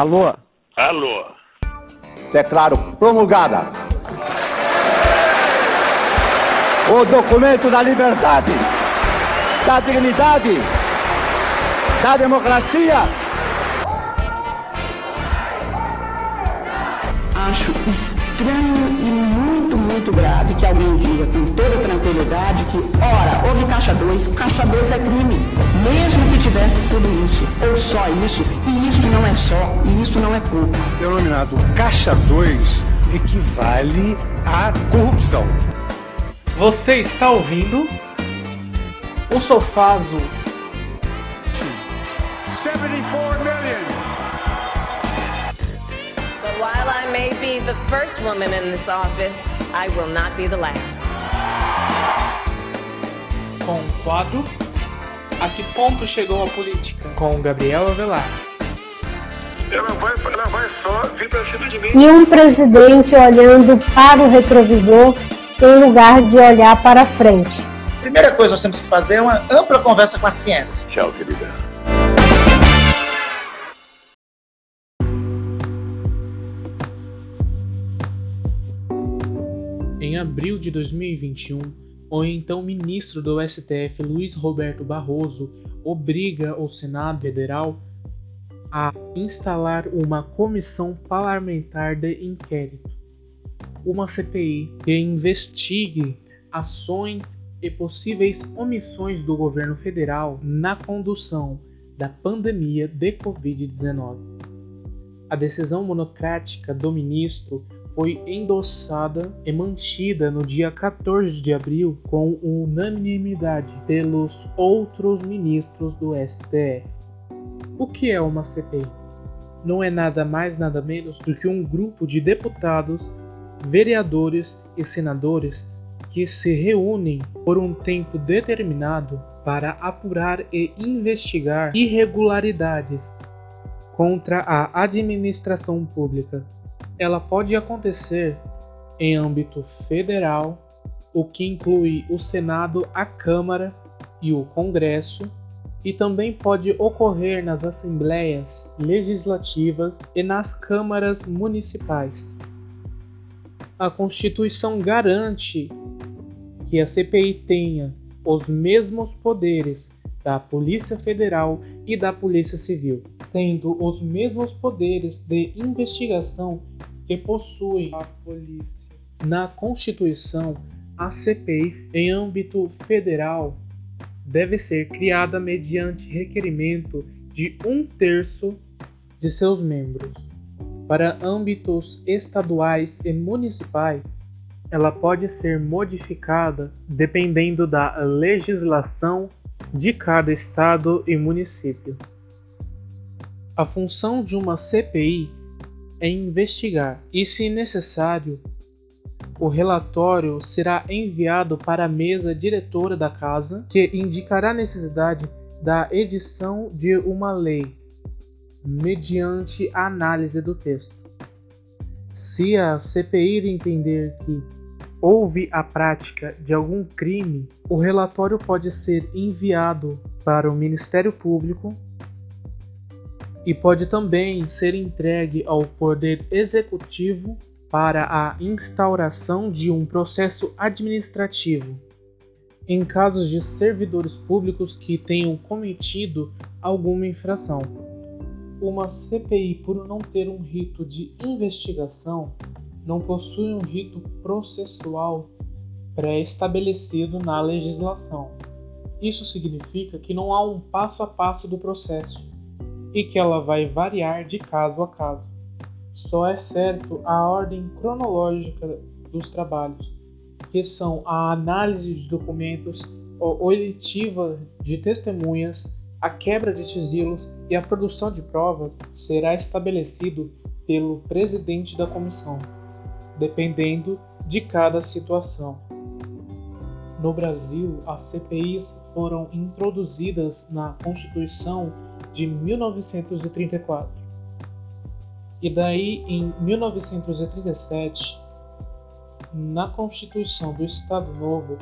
Alô? Alô? Declaro promulgada o documento da liberdade, da dignidade, da democracia. Acho estranho e muito, muito grave que alguém diga com toda tranquilidade que, ora, houve caixa 2, caixa 2 é crime, mesmo que tivesse sido isso, ou só isso, isso não é só, e isso não é pouco. Denominado caixa 2 equivale à corrupção. Você está ouvindo o Sofazo 74 million. But while I may be the first woman in this office, I will not be the last. Com o quadro A que ponto chegou a política? Com Gabriel Avelar. Ela vai, ela vai só vir pra cima de mim. E um presidente olhando para o retrovisor em lugar de olhar para frente. Primeira coisa que nós temos que fazer é uma ampla conversa com a ciência. Tchau, querida. Em abril de 2021, o então ministro do STF Luiz Roberto Barroso obriga o Senado Federal a instalar uma comissão parlamentar de inquérito, uma CPI que investigue ações e possíveis omissões do governo federal na condução da pandemia de Covid-19. A decisão monocrática do ministro foi endossada e mantida no dia 14 de abril com unanimidade pelos outros ministros do STF. O que é uma CPI? Não é nada mais nada menos do que um grupo de deputados, vereadores e senadores que se reúnem por um tempo determinado para apurar e investigar irregularidades contra a administração pública. Ela pode acontecer em âmbito federal, o que inclui o Senado, a Câmara e o Congresso, e também pode ocorrer nas assembleias legislativas e nas câmaras municipais. A Constituição garante que a CPI tenha os mesmos poderes da Polícia Federal e da Polícia Civil, tendo os mesmos poderes de investigação que possui a polícia. Na Constituição, a CPI em âmbito federal deve ser criada mediante requerimento de um terço de seus membros. Para âmbitos estaduais e municipais, ela pode ser modificada dependendo da legislação de cada estado e município. A função de uma CPI é investigar e, se necessário, o relatório será enviado para a mesa diretora da casa, que indicará a necessidade da edição de uma lei, mediante a análise do texto. Se a CPI entender que houve a prática de algum crime, o relatório pode ser enviado para o Ministério Público e pode também ser entregue ao Poder Executivo para a instauração de um processo administrativo em casos de servidores públicos que tenham cometido alguma infração. Uma CPI, por não ter um rito de investigação, não possui um rito processual pré-estabelecido na legislação. Isso significa que não há um passo a passo do processo e que ela vai variar de caso a caso. Só é certo a ordem cronológica dos trabalhos, que são a análise de documentos, a oitiva de testemunhas, a quebra de sigilos e a produção de provas será estabelecido pelo presidente da comissão dependendo de cada situação. No Brasil, as CPIs foram introduzidas na Constituição de 1934. E daí, em 1937, na Constituição do Estado Novo,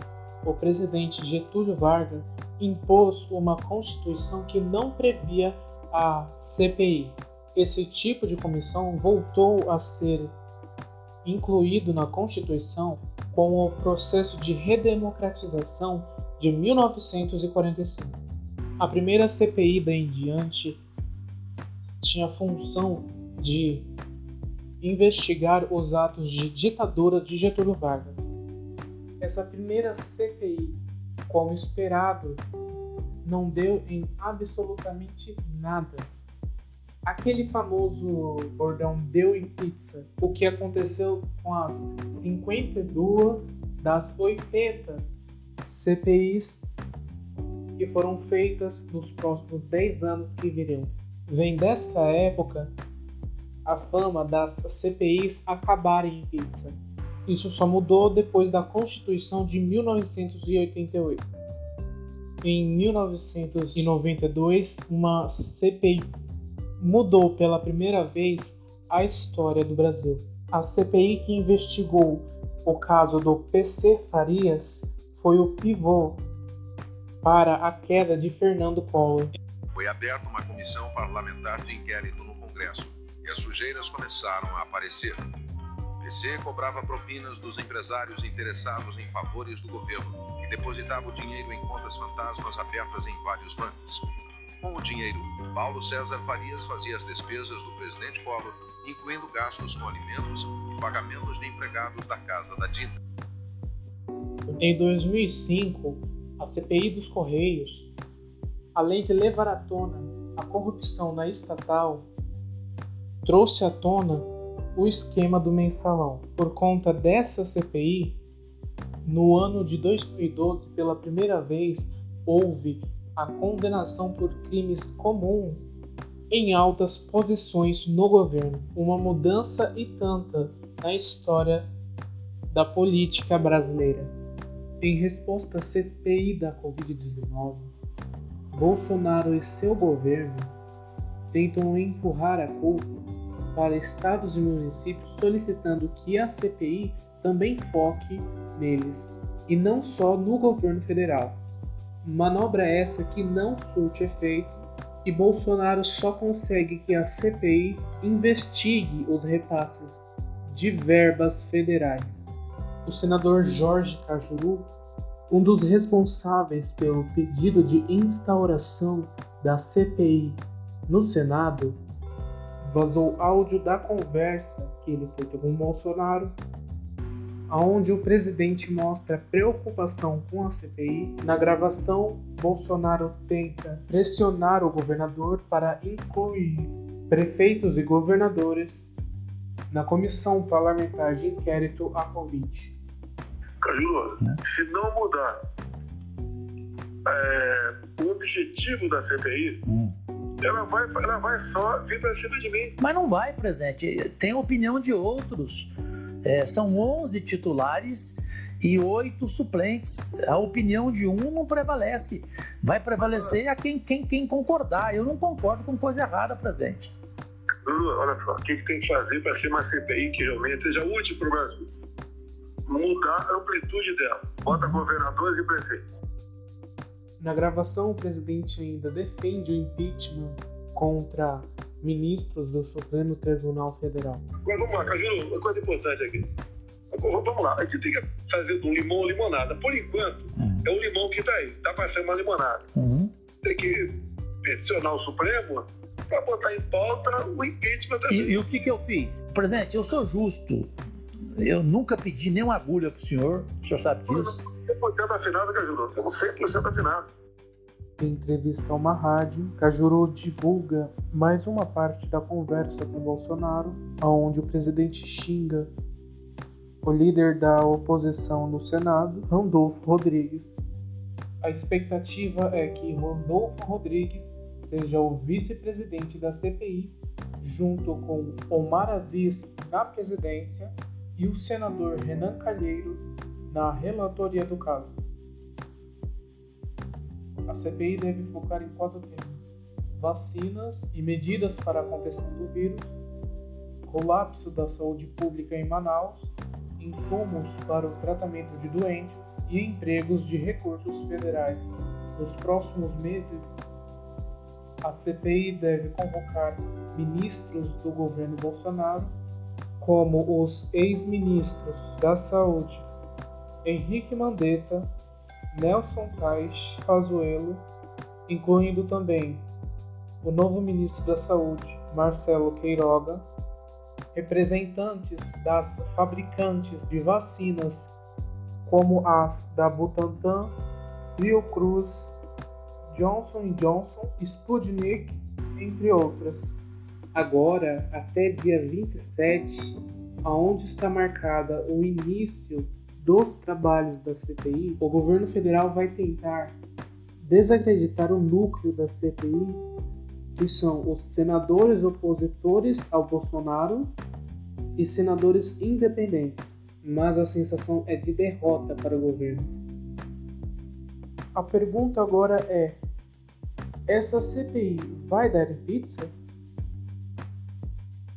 o presidente Getúlio Vargas impôs uma Constituição que não previa a CPI esse tipo de comissão voltou a ser incluído na Constituição com o processo de redemocratização de 1945. A primeira CPI da em diante tinha função de investigar os atos de ditadura de Getúlio Vargas. Essa primeira CPI, como esperado, não deu em absolutamente nada. Aquele famoso bordão deu em pizza. O que aconteceu com as 52 das 80 CPIs que foram feitas nos próximos 10 anos que virão. Vem desta época a fama das CPIs acabarem em pizza. Isso só mudou depois da Constituição de 1988. Em 1992, uma CPI mudou pela primeira vez a história do Brasil. A CPI que investigou o caso do PC Farias foi o pivô para a queda de Fernando Collor. Foi aberta uma comissão parlamentar de inquérito no Congresso e as sujeiras começaram a aparecer. PC cobrava propinas dos empresários interessados em favores do governo e depositava o dinheiro em contas fantasmas abertas em vários bancos. Com o dinheiro, Paulo César Farias fazia as despesas do presidente Collor, incluindo gastos com alimentos e pagamentos de empregados da casa da Dina. Em 2005, a CPI dos Correios, além de levar à tona a corrupção na estatal, trouxe à tona o esquema do mensalão. Por conta dessa CPI, no ano de 2012, pela primeira vez, houve a condenação por crimes comuns em altas posições no governo, uma mudança e tanta na história da política brasileira. Em resposta à CPI da Covid-19, Bolsonaro e seu governo tentam empurrar a culpa para estados e municípios solicitando que a CPI também foque neles e não só no governo federal. Manobra essa que não surte efeito e Bolsonaro só consegue que a CPI investigue os repasses de verbas federais. O senador Jorge Cajuru, um dos responsáveis pelo pedido de instauração da CPI no Senado, vazou áudio da conversa que ele teve com Bolsonaro, onde o presidente mostra preocupação com a CPI. Na gravação, Bolsonaro tenta pressionar o governador para incluir prefeitos e governadores na comissão parlamentar de inquérito à Covid. Caju, se não mudar é, o objetivo da CPI, hum ela vai, ela vai só vir para cima de mim. Mas não vai, presente. Tem a opinião de outros. É, são 11 titulares e oito suplentes. A opinião de um não prevalece. Vai prevalecer a quem, quem, quem concordar. Eu não concordo com coisa errada, presente. Lulu, olha só, o que, que tem que fazer para ser uma CPI que realmente seja útil para o Brasil? Mudar a amplitude dela. Bota governadores e prefeitos. Na gravação, o presidente ainda defende o impeachment contra ministros do Supremo Tribunal Federal. Mas vamos lá, Caju, uma coisa importante aqui. Vamos lá, a gente tem que fazer do limão limonada. Por enquanto, uhum. é o limão que está aí, está ser uma limonada. Uhum. Tem que peticionar o Supremo para botar em pauta o impeachment também. E, e o que, que eu fiz? Presidente, eu sou justo. Eu nunca pedi nenhuma agulha para o senhor, o senhor sabe disso. 100% afinado, Cajuru. Estamos 100% afinados. Em entrevista a uma rádio, Cajuru divulga mais uma parte da conversa com Bolsonaro, onde o presidente xinga o líder da oposição no Senado, Randolfo Rodrigues. A expectativa é que Randolfo Rodrigues seja o vice-presidente da CPI, junto com Omar Aziz na presidência e o senador Renan Calheiros na relatoria do caso. A CPI deve focar em quatro temas: vacinas e medidas para a contenção do vírus, colapso da saúde pública em Manaus, insumos para o tratamento de doentes e empregos de recursos federais. Nos próximos meses, a CPI deve convocar ministros do governo Bolsonaro, como os ex-ministros da Saúde Henrique Mandetta, Nelson Tais Pazuello, incluindo também o novo ministro da Saúde, Marcelo Queiroga, representantes das fabricantes de vacinas como as da Butantan, Fiocruz, Johnson Johnson, Sputnik, entre outras. Agora, até dia 27, aonde está marcada o início dos trabalhos da CPI, o governo federal vai tentar desacreditar o núcleo da CPI, que são os senadores opositores ao Bolsonaro e senadores independentes, mas a sensação é de derrota para o governo. A pergunta agora é: essa CPI vai dar pizza?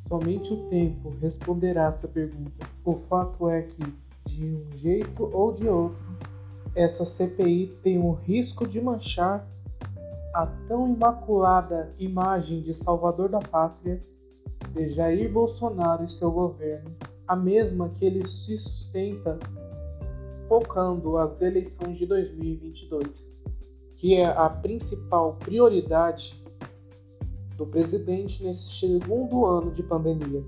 Somente o tempo responderá essa pergunta. O fato é que, de um jeito ou de outro, essa CPI tem o risco de manchar a tão imaculada imagem de salvador da pátria de Jair Bolsonaro e seu governo, a mesma que ele se sustenta focando as eleições de 2022, que é a principal prioridade do presidente nesse segundo ano de pandemia.